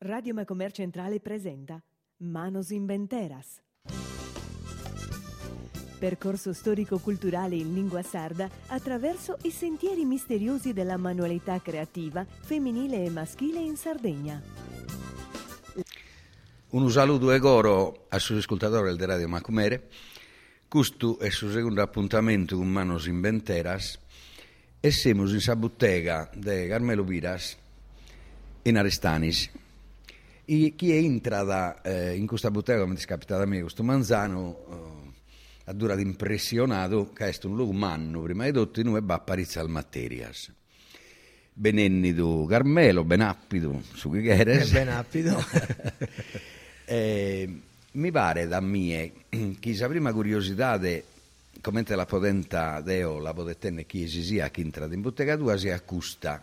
Radio Macomer Centrale presenta Manos Inventeras. Percorso storico-culturale in lingua sarda attraverso i sentieri misteriosi della manualità creativa femminile e maschile in Sardegna. Un saluto e coro a suoi ascoltatori del Radio Macumere. Questo è il suo secondo appuntamento con Manos Inventeras e siamo in sa bottega di Carmelo Piras in Arestanis. E chi entra da, eh, in questa bottega, come è capitato a me, questo manzano, eh, ha durato impressionato che è un luogo manno, prima di tutto, noi va apparizza al materias. Benennido Carmelo, benappido, su chi eres. Benappido. eh, mi pare da mie, che sa prima curiosità de come la potenta deo, la potentenne chi si sia chi entra in bottega tua si accusta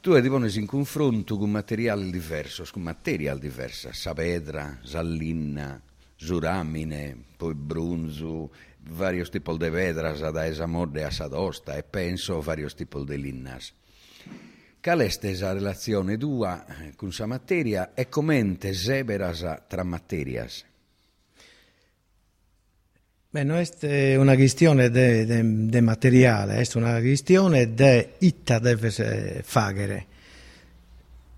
tu ti poni in confronto con materiali diversi, con materiali diversi, sa pedra, sa linna, zuramine, poi bronzo, vari tipi di pedra, sa da esamorde a sadosta e penso vari tipi di linnas. Qual è questa relazione tua con questa materia e come severas tra materias? Beh, non è una questione di materiale, è una questione di itta deve fare.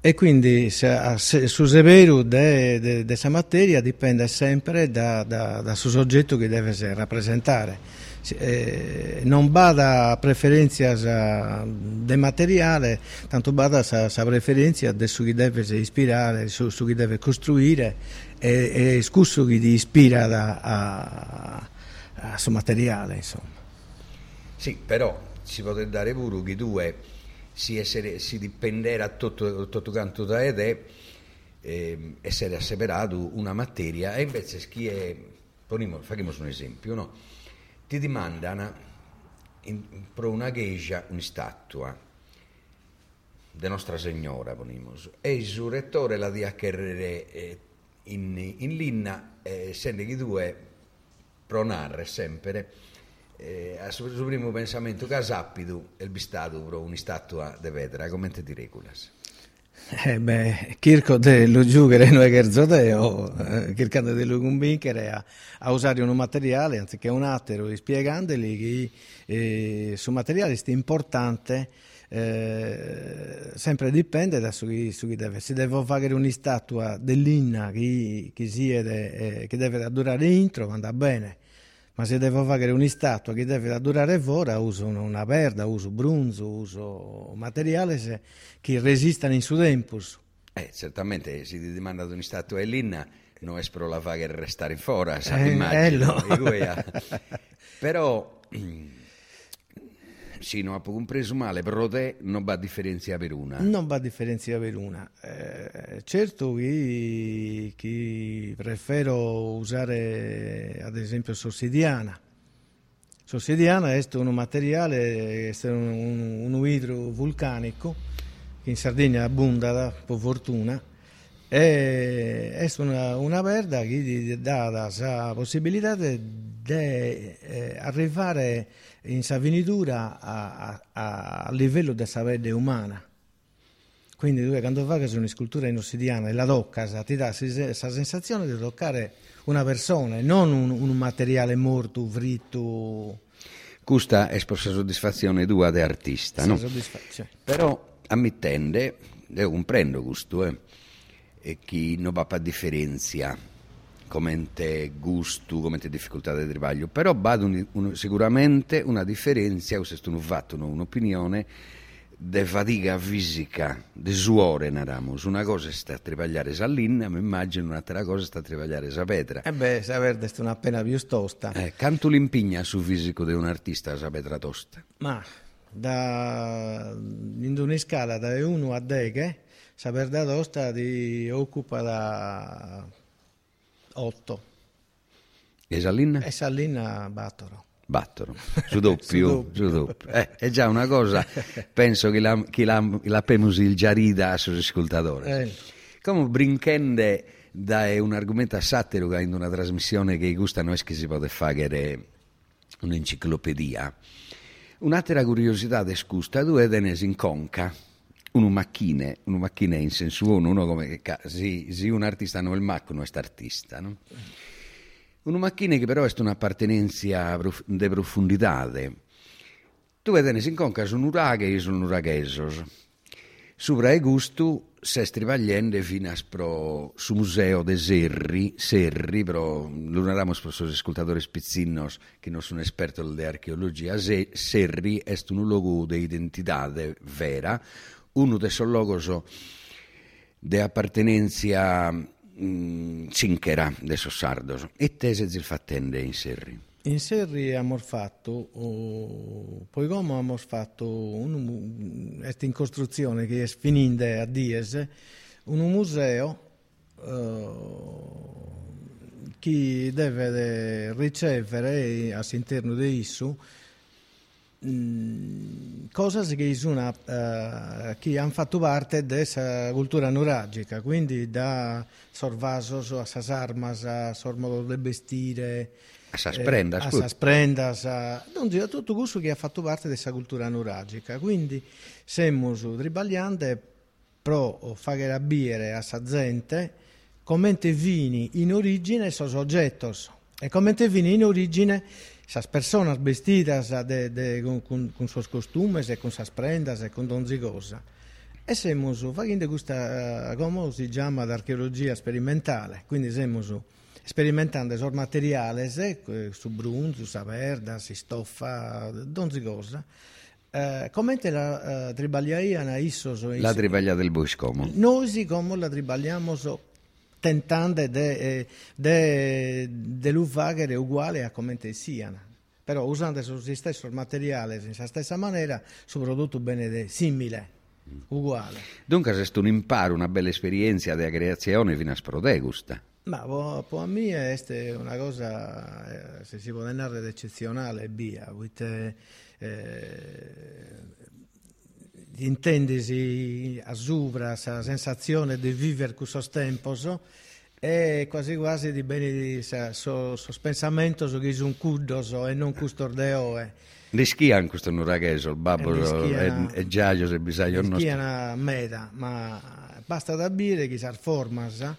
E quindi su severo di questa materia dipende sempre da, da, da suo soggetto che deve rappresentare. Eh, non bada a preferenze di materiale, tanto bada a preferenza di su chi deve ispirare, su, su chi deve costruire e, e scusso chi ti ispira a, a a suo materiale, insomma. Sì, però si può dare pure che due si, essere, si dipendere a tutto, tutto canto da è eh, essere asseverato una materia e invece chi è, poniamo, facciamo un esempio, no? ti dimandano in, per una geisha una statua di Nostra Signora, poniamo, e il suo rettore la di eh, in, in linna, eh, essendo che due pronare sempre eh, a suo, primo pensamento che sappidu il bistato pro un'istatua de vedra come ti regolas eh beh, Kirko de lo giugere non è gerzodeo, eh, cercando di lo convincere a, a, usare un materiale anziché un atero, spiegandogli che eh, su materiale è importante eh, sempre dipende da su chi, su chi deve. Se devo fare un'istatua dell'inna che, che, de, eh, che deve durare intro, va bene ma se devo fare un'istatua che deve durare fuori, uso una perda, uso bronzo, uso materiale che resistano in su tempus. Eh, certamente, se ti demanda un'istatua linna, non è per la fare restare fuori, sa, eh, immagino. Però sì, non ha compreso male, però te non va a differenza per una. Non va a differenza per una. Eh, certo che, che prefero usare ad esempio sossidiana. Sossidiana è un materiale, è un, un idro vulcanico che in Sardegna abbonda per fortuna e è una, una verda che dà la possibilità di eh, arrivare in sa venitura a, a, a livello della sapere umana. Quindi tu quando fai una scultura in ossidiana e la tocca, ti dà questa sensazione di toccare una persona, non un, un materiale morto, fritto. Questa è per soddisfazione tua di artista, no? Però ammettendo, io comprendo questo, eh, e chi non va a differenza come gusto, come difficoltà di travaglio, però vado un, un, sicuramente una differenza, questo un fatto, un'opinione, di fatica fisica, di suore, naramos. Una cosa sta a travagliare linna, ma immagino un'altra cosa sta a travagliare sa petra. Eh beh, sa verde è una pena più tosta. Eh, quanto l'impigna sul fisico di un artista sa petra tosta? Ma da, in una scala da 1 a 10, sa perda tosta ti occupa da 8. E Salina? E Salina battono. Battono, su doppio, su doppio. Eh, è già una cosa, penso che la, che la, la il giarida sugli ascoltatori. Eh. Come brinchende da un argomento a satiro in una trasmissione che gusta non è che si può fare un'enciclopedia. Un'altra curiosità descusta, due tenes in conca, una macchina, una macchina in senso uno, uno come sì, sì, un artista non è il macchino, non è artista, no? Una macchina che però è un'appartenenza di profondità. Tu vedi, in conca sono uraghe e sono uraghesos. Sopra e gusto si strivagliende fino a pro su museo de Serri, Serri, però non eravamo gli ascoltatori spizzinos che non sono esperti di archeologia, Serri è un luogo di identità vera, uno dei suoi logos di appartenenza mm, cinchera de sardos e tese il fattende in Serri. In Serri abbiamo fatto, oh, poi come abbiamo fatto, un, è in costruzione che è finita a Dies, un museo uh, che deve ricevere all'interno di esso cose che, sono, che hanno fatto parte della cultura nuragica, quindi da sorvasos a sas armas, a sormodo de vestire, a sas prendas, eh, a sas prendas, a, tutto questo che ha fatto parte della cultura nuragica. Quindi siamo tribagliando pro fare a sa gente come vini in origine sos oggettos e come vini in origine esas personas vestidas de, de, con, con, con sus costumes e con sus prendas e con donzi cosa. E siamo facendo questa, come si chiama, archeologia sperimentale, quindi siamo sperimentando sul materiale, su brunzo, su verda, su stoffa, donzi cosa. Eh, come la tribagliaia issos la tribaglia del boscomo noi come la tribagliamo tentando di fare uguale a come siano, però usando lo stesso materiale in la stessa maniera, soprattutto bene simile. Uguale. Dunque è un imparo, una bella esperienza di creazione fino a sprodegusta. Ma per me è una cosa, eh, se si può dire, eccezionale, via. With, eh, intendesi a la sensazione di vivere questo tempo e quasi quasi di bene so, so pensamento so che sono cuddos e non custordeo di schian questo nuragheso il babbo e, e giaio se bisogna non schiana meda ma basta da dire che sar formas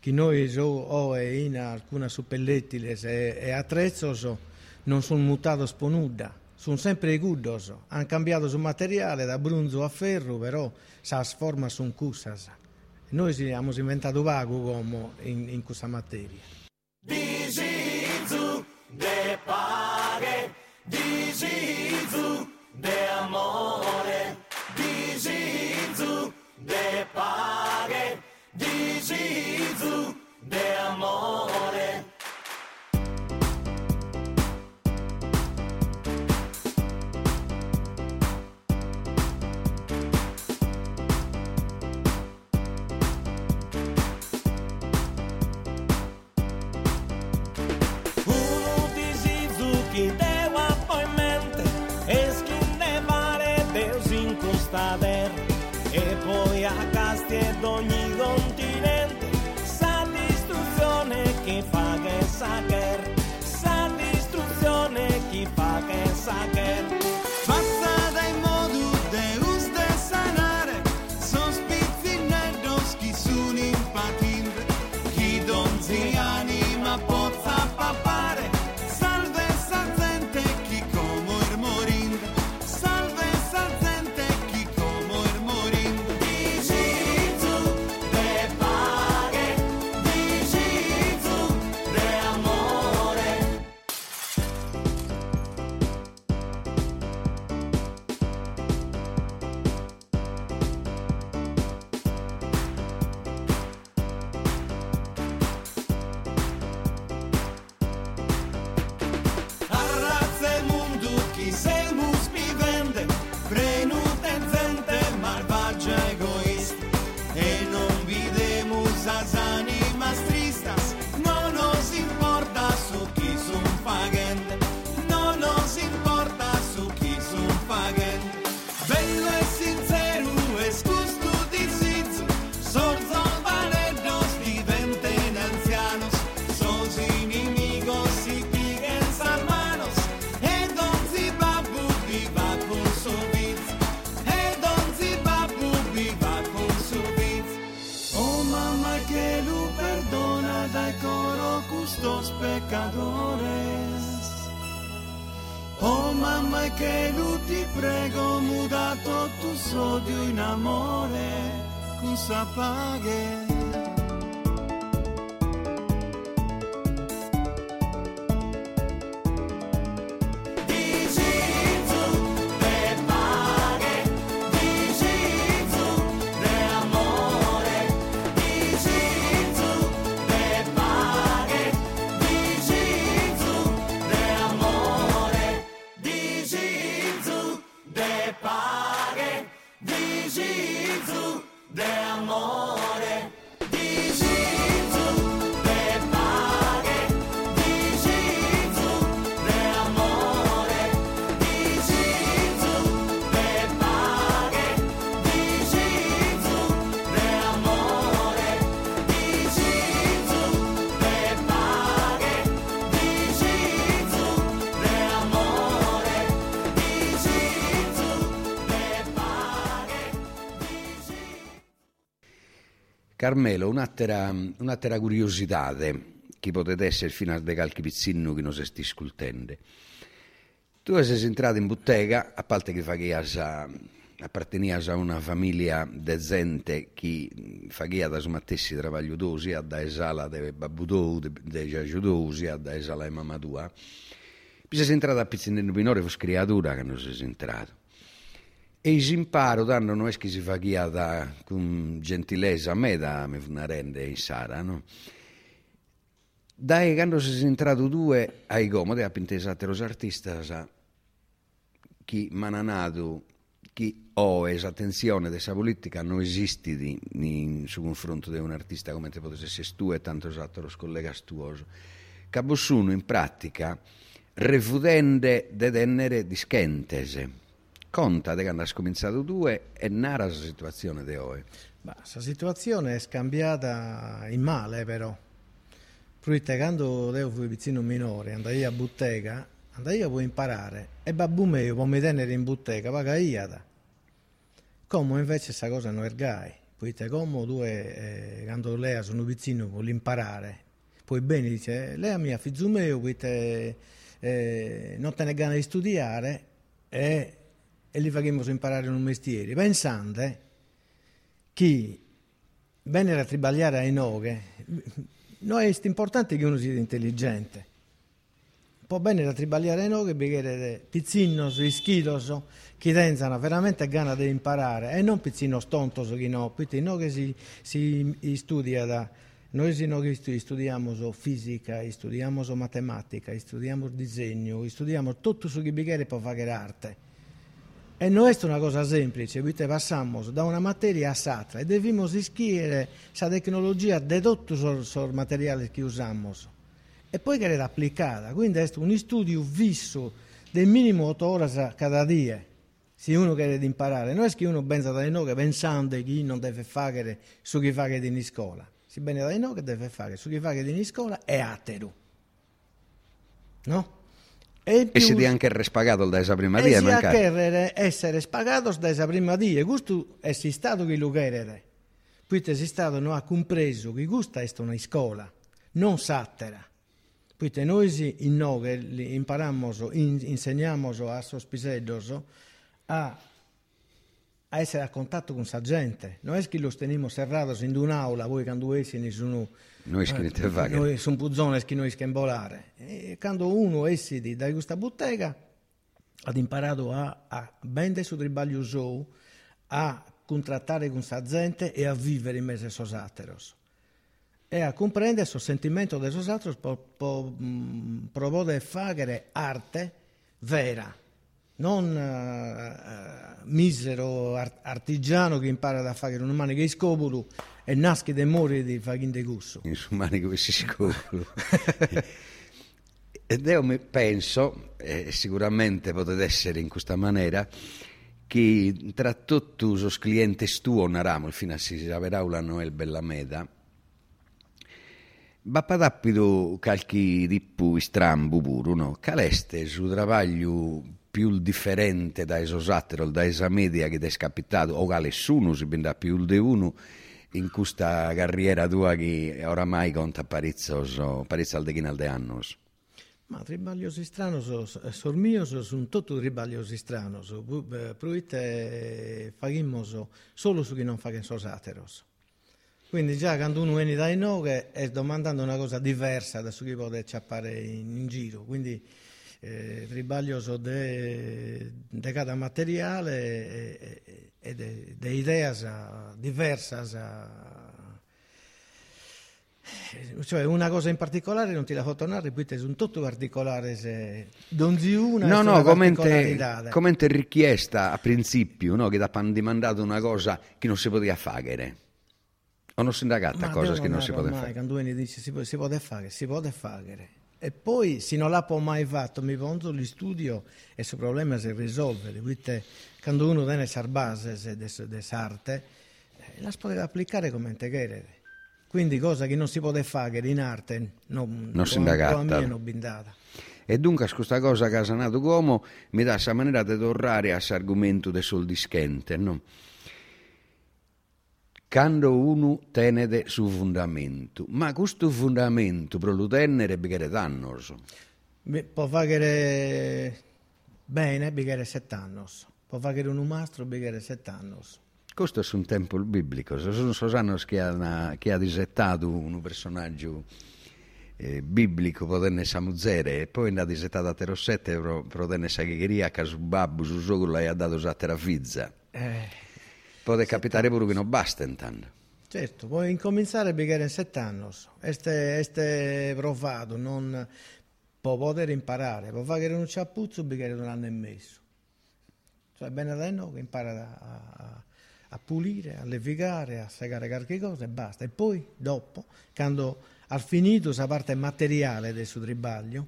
che noi so o in alcune suppellettili e, e attrezzo so, non sono mutato sponuda sono sempre i cuddos, hanno cambiato sul materiale da bronzo a ferro, però sa forma sono cussas. Noi abbiamo inventato vago come in, in questa materia. Disizu de pare, disizu Carmelo, un'altra, un'altra curiosità che potete essere fino a de qualche pizzino che non si sta ascoltando. Tu sei entrato in bottega, a parte che appartenias a una famiglia decente che faceva da smattessi travaglio dosi, a da esala de babudou, de giagiudosi, a da esala e mamadua. Poi sei entrato a pizzino minore, fu creatura che non sei entrato. E imparo danno non è che si fa da, con gentilezza a me da me una rende in Sara, no? Dai, quando si è entrato due ai gomode, a pintesate los artistas, chi mananato, chi ho attenzione della politica non esiste di, in, su confronto di un artista come te potesse essere tu e tanto esatto lo collega stuoso. Cabossuno in pratica refudende de tenere dischentese conta di quando ha cominciato due e narra la situazione di oggi. Questa situazione è scambiata in male però. Perché quando io fui piccino minore, andai a bottega, andai a imparare e babbo mio può mi tenere in bottega, paga io. Come invece questa cosa non è gai. Perché come due, eh, quando lei sono piccino, vuole imparare. Poi bene dice, lei mia figlio mio, perché eh, non te ne gana di studiare e e li faremo imparare un mestiere, pensando che bene a tribagliare ai noghe, no è importante che uno sia intelligente. Può bene da tribagliare ai noghe perché pizzinnos, ischitos, che tenzano veramente gana di imparare e non pizzinnos tontos che no, perché no che si, si studia da... Noi studiamo fisica, studiamo matematica, studiamo disegno, studiamo tutto su che bighere può fare arte. E non è una cosa semplice, perché passiamo da una materia a l'altra e dobbiamo iscrivere questa tecnologia di tutti i materiali che usiamo e poi che è applicata. Quindi è un studio fisso del minimo 8 ore cada dia, se uno vuole imparare. Non è che uno pensa da noi che pensando che non deve fare su chi fa che in scuola. Si bene da noi che deve fare su chi fa che in scuola è atero. No? E, e si anche respagato da esa prima dia. E si anche essere spagato da esa prima dia. Questo è stato che lo chiedere. Poi si stato non ha compreso che questa è una scuola, non sattera. Poi noi in noi impariamo, insegniamo a sospisellos a, a essere a contatto con sa gente. Non è che lo teniamo serrato in un'aula, voi quando essi sono noi scrivete eh, Noi sono puzzone che noi scambolare. E quando uno esce da questa bottega, ha imparato a, a vendere su tribaglio show, a contrattare con sa gente e a vivere in mezzo ai suoi ateros. E a comprendere il sentimento dei suoi ateros per mm, provare fare arte vera non uh, misero art- artigiano che impara a fare una mano che scopolo e nasce de mori di fare in degusso. In su mani che si scopolo. Ed io penso, e sicuramente potete essere in questa maniera, che tra tutti i clienti tuoi naramo, fino a si avrà una Noel Bellameda, va padappido qualche di più strambo pure, no? Caleste su travaglio più differente da esosattero, da esa media che è scapitato, o nessuno si prende più di uno, in questa carriera tua che oramai conta parizzo al dechinal de annos? Ma tribagliosi stranos, sul mio sono tutti tribagliosi stranos, proite faghimmoso solo su chi non fa che so sateros. Quindi già quando uno viene dai noi è domandando una cosa diversa da su chi può acciappare in, in giro, quindi eh, tribaglioso de, de cada materiale e, e de, de ideas diversas cioè una cosa in particolare non ti la fa tornare, poi sono tutto particolare se non si una No, no, come te richiesta a principio, no, che hanno mandato una cosa che non si poteva fare. O non si indagata cose che non si poteva fare. Quando uno dice si, si può fare, si può fare. E poi, se non l'ha mai fatto, mi pongo in studio e il problema si risolve. Quindi, quando uno tiene le basi delle arte, eh, la si poteva applicare come te chiede. Quindi cosa che non si può fare in arte non, non si indagata. non bindata. E dunque questa cosa che ha sanato come mi dà questa maniera di tornare a questo argomento del soldi schente, no? Quando uno tenede su fondamento, ma questo fondamento per lo tenere è dannoso. Può fare bene, bighere sette anni. Può fare un mastro, bighere sette anni. Questo è un tempo biblico, sono Sosanno che ha, che ha disettato un personaggio eh, biblico, potenne Samuzere, e poi ha disettato a Terossette, potenne Sagheria, che su babbo, su sogro, e ha dato a Terafizza. Eh, Può capitare pure che non basta intanto. Certo, puoi incominciare a bere in sette anni, este provato, non può poter imparare, può fare un ciappuzzo, bere un anno e mezzo. Cioè, bene da noi che impara a, a a pulire, a levigare, a segare qualche cosa e basta. E poi, dopo, quando ha finito questa parte materiale del suo tribaglio,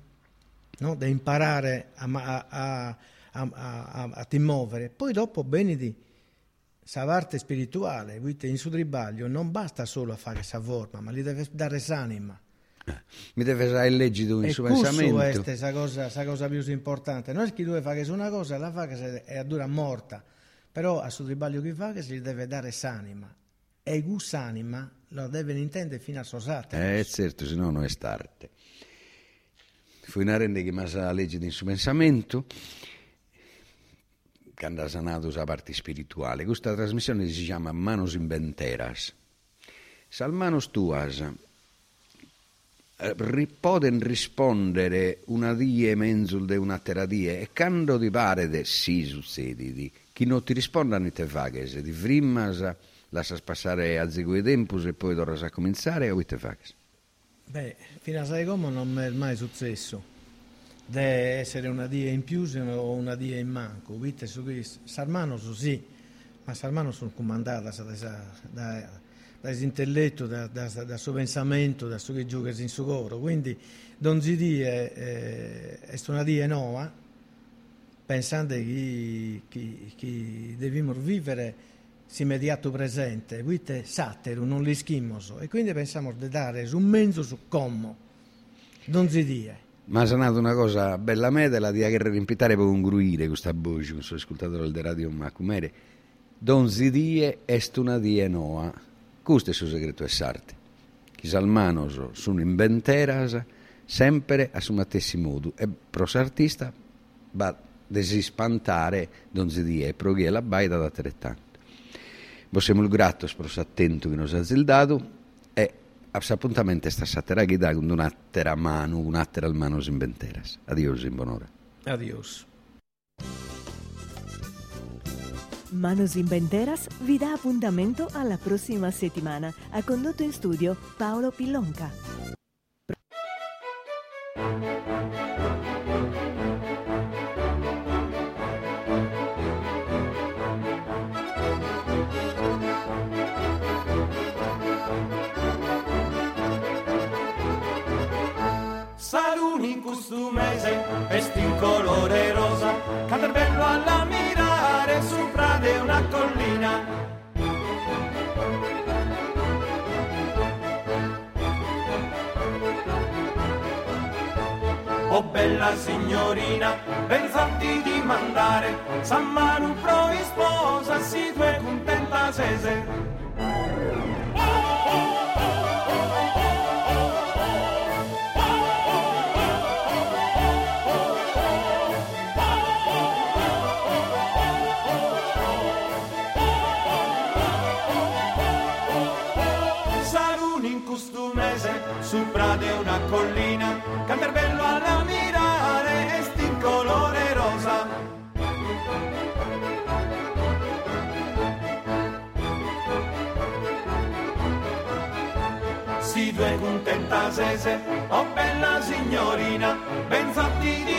no? da imparare a, a, a, a, ti muovere, poi dopo bene parte spirituale, in suo tribaglio, non basta solo a fare questa forma, ma gli deve dare s'anima. Eh, mi deve fare il legito in suo pensamento. E questa è la cosa, cosa, più importante. Non è che deve fare una cosa, la fa che è a dura morta però a suo tribaglio che fa che si deve dare s'anima e quest'anima lo deve intendere fino a sosate. Eh certo, se no non è starte. Fu una rende che mi ha legge di suo pensamento che ha sanato la parte spirituale. Questa trasmissione si chiama Manos Inventeras. Salmanos tuas eh, poden rispondere una die menzul de una teradie e quando ti pare de sì succedi chi non ti risponda non te fages, di frimmas, lascias passare a zego i tempus e poi dovrai cominciare o te fages? Beh, fino a sai come non mi è mai successo. Deve essere una dia in più o una dia in manco. Su questo. Sarmano su sì, ma Sarmano sono comandata da, da, da intelletto, da, da, da suo pensamento, da suo che gioca in suo coro. Quindi non si dice eh, è una dia nuova, pensando che, che, che dobbiamo vivere immediato presente, quindi satero, non li schimoso, e quindi pensiamo di dare un mezzo su come, non si dia. Ma è nata una cosa bella medela di aver rimpitare per un gruire questa voce, so ascoltatore del radio Macumere, non si die est una die noa, questo è il suo segreto è sarti. Chi salmanos sono inventeras, sempre a suo matessi modo, e pro artista va desi spantare non si die proghi la baita da altrettanto. Possiamo il gratto spros attento che nos ha zildato e appuntamento sta satera guida con un'attera mano, un'attera al manos inventeras. Adios in buon'ora. Adios. Manos Inventeras vi dà appuntamento alla prossima settimana. Ha condotto in studio Paolo Pillonca. Alla mirare su prade una collina. Oh bella signorina, pensati di mandare San Manu pro sposa, si tu è contenta sese. Contenta sese, oh bella signorina, ben fatti di